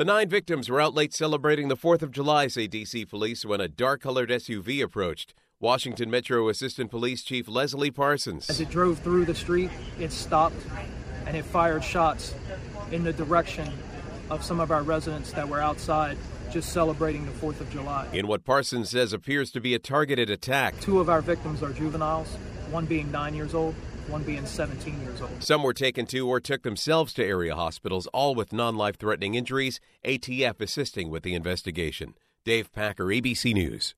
The nine victims were out late celebrating the 4th of July, say D.C. police, when a dark colored SUV approached. Washington Metro Assistant Police Chief Leslie Parsons. As it drove through the street, it stopped and it fired shots in the direction of some of our residents that were outside just celebrating the 4th of July. In what Parsons says appears to be a targeted attack. Two of our victims are juveniles, one being nine years old, one being 17 years old. Some were taken to or took themselves to area hospitals, all with non life threatening injuries, ATF assisting with the investigation. Dave Packer, ABC News.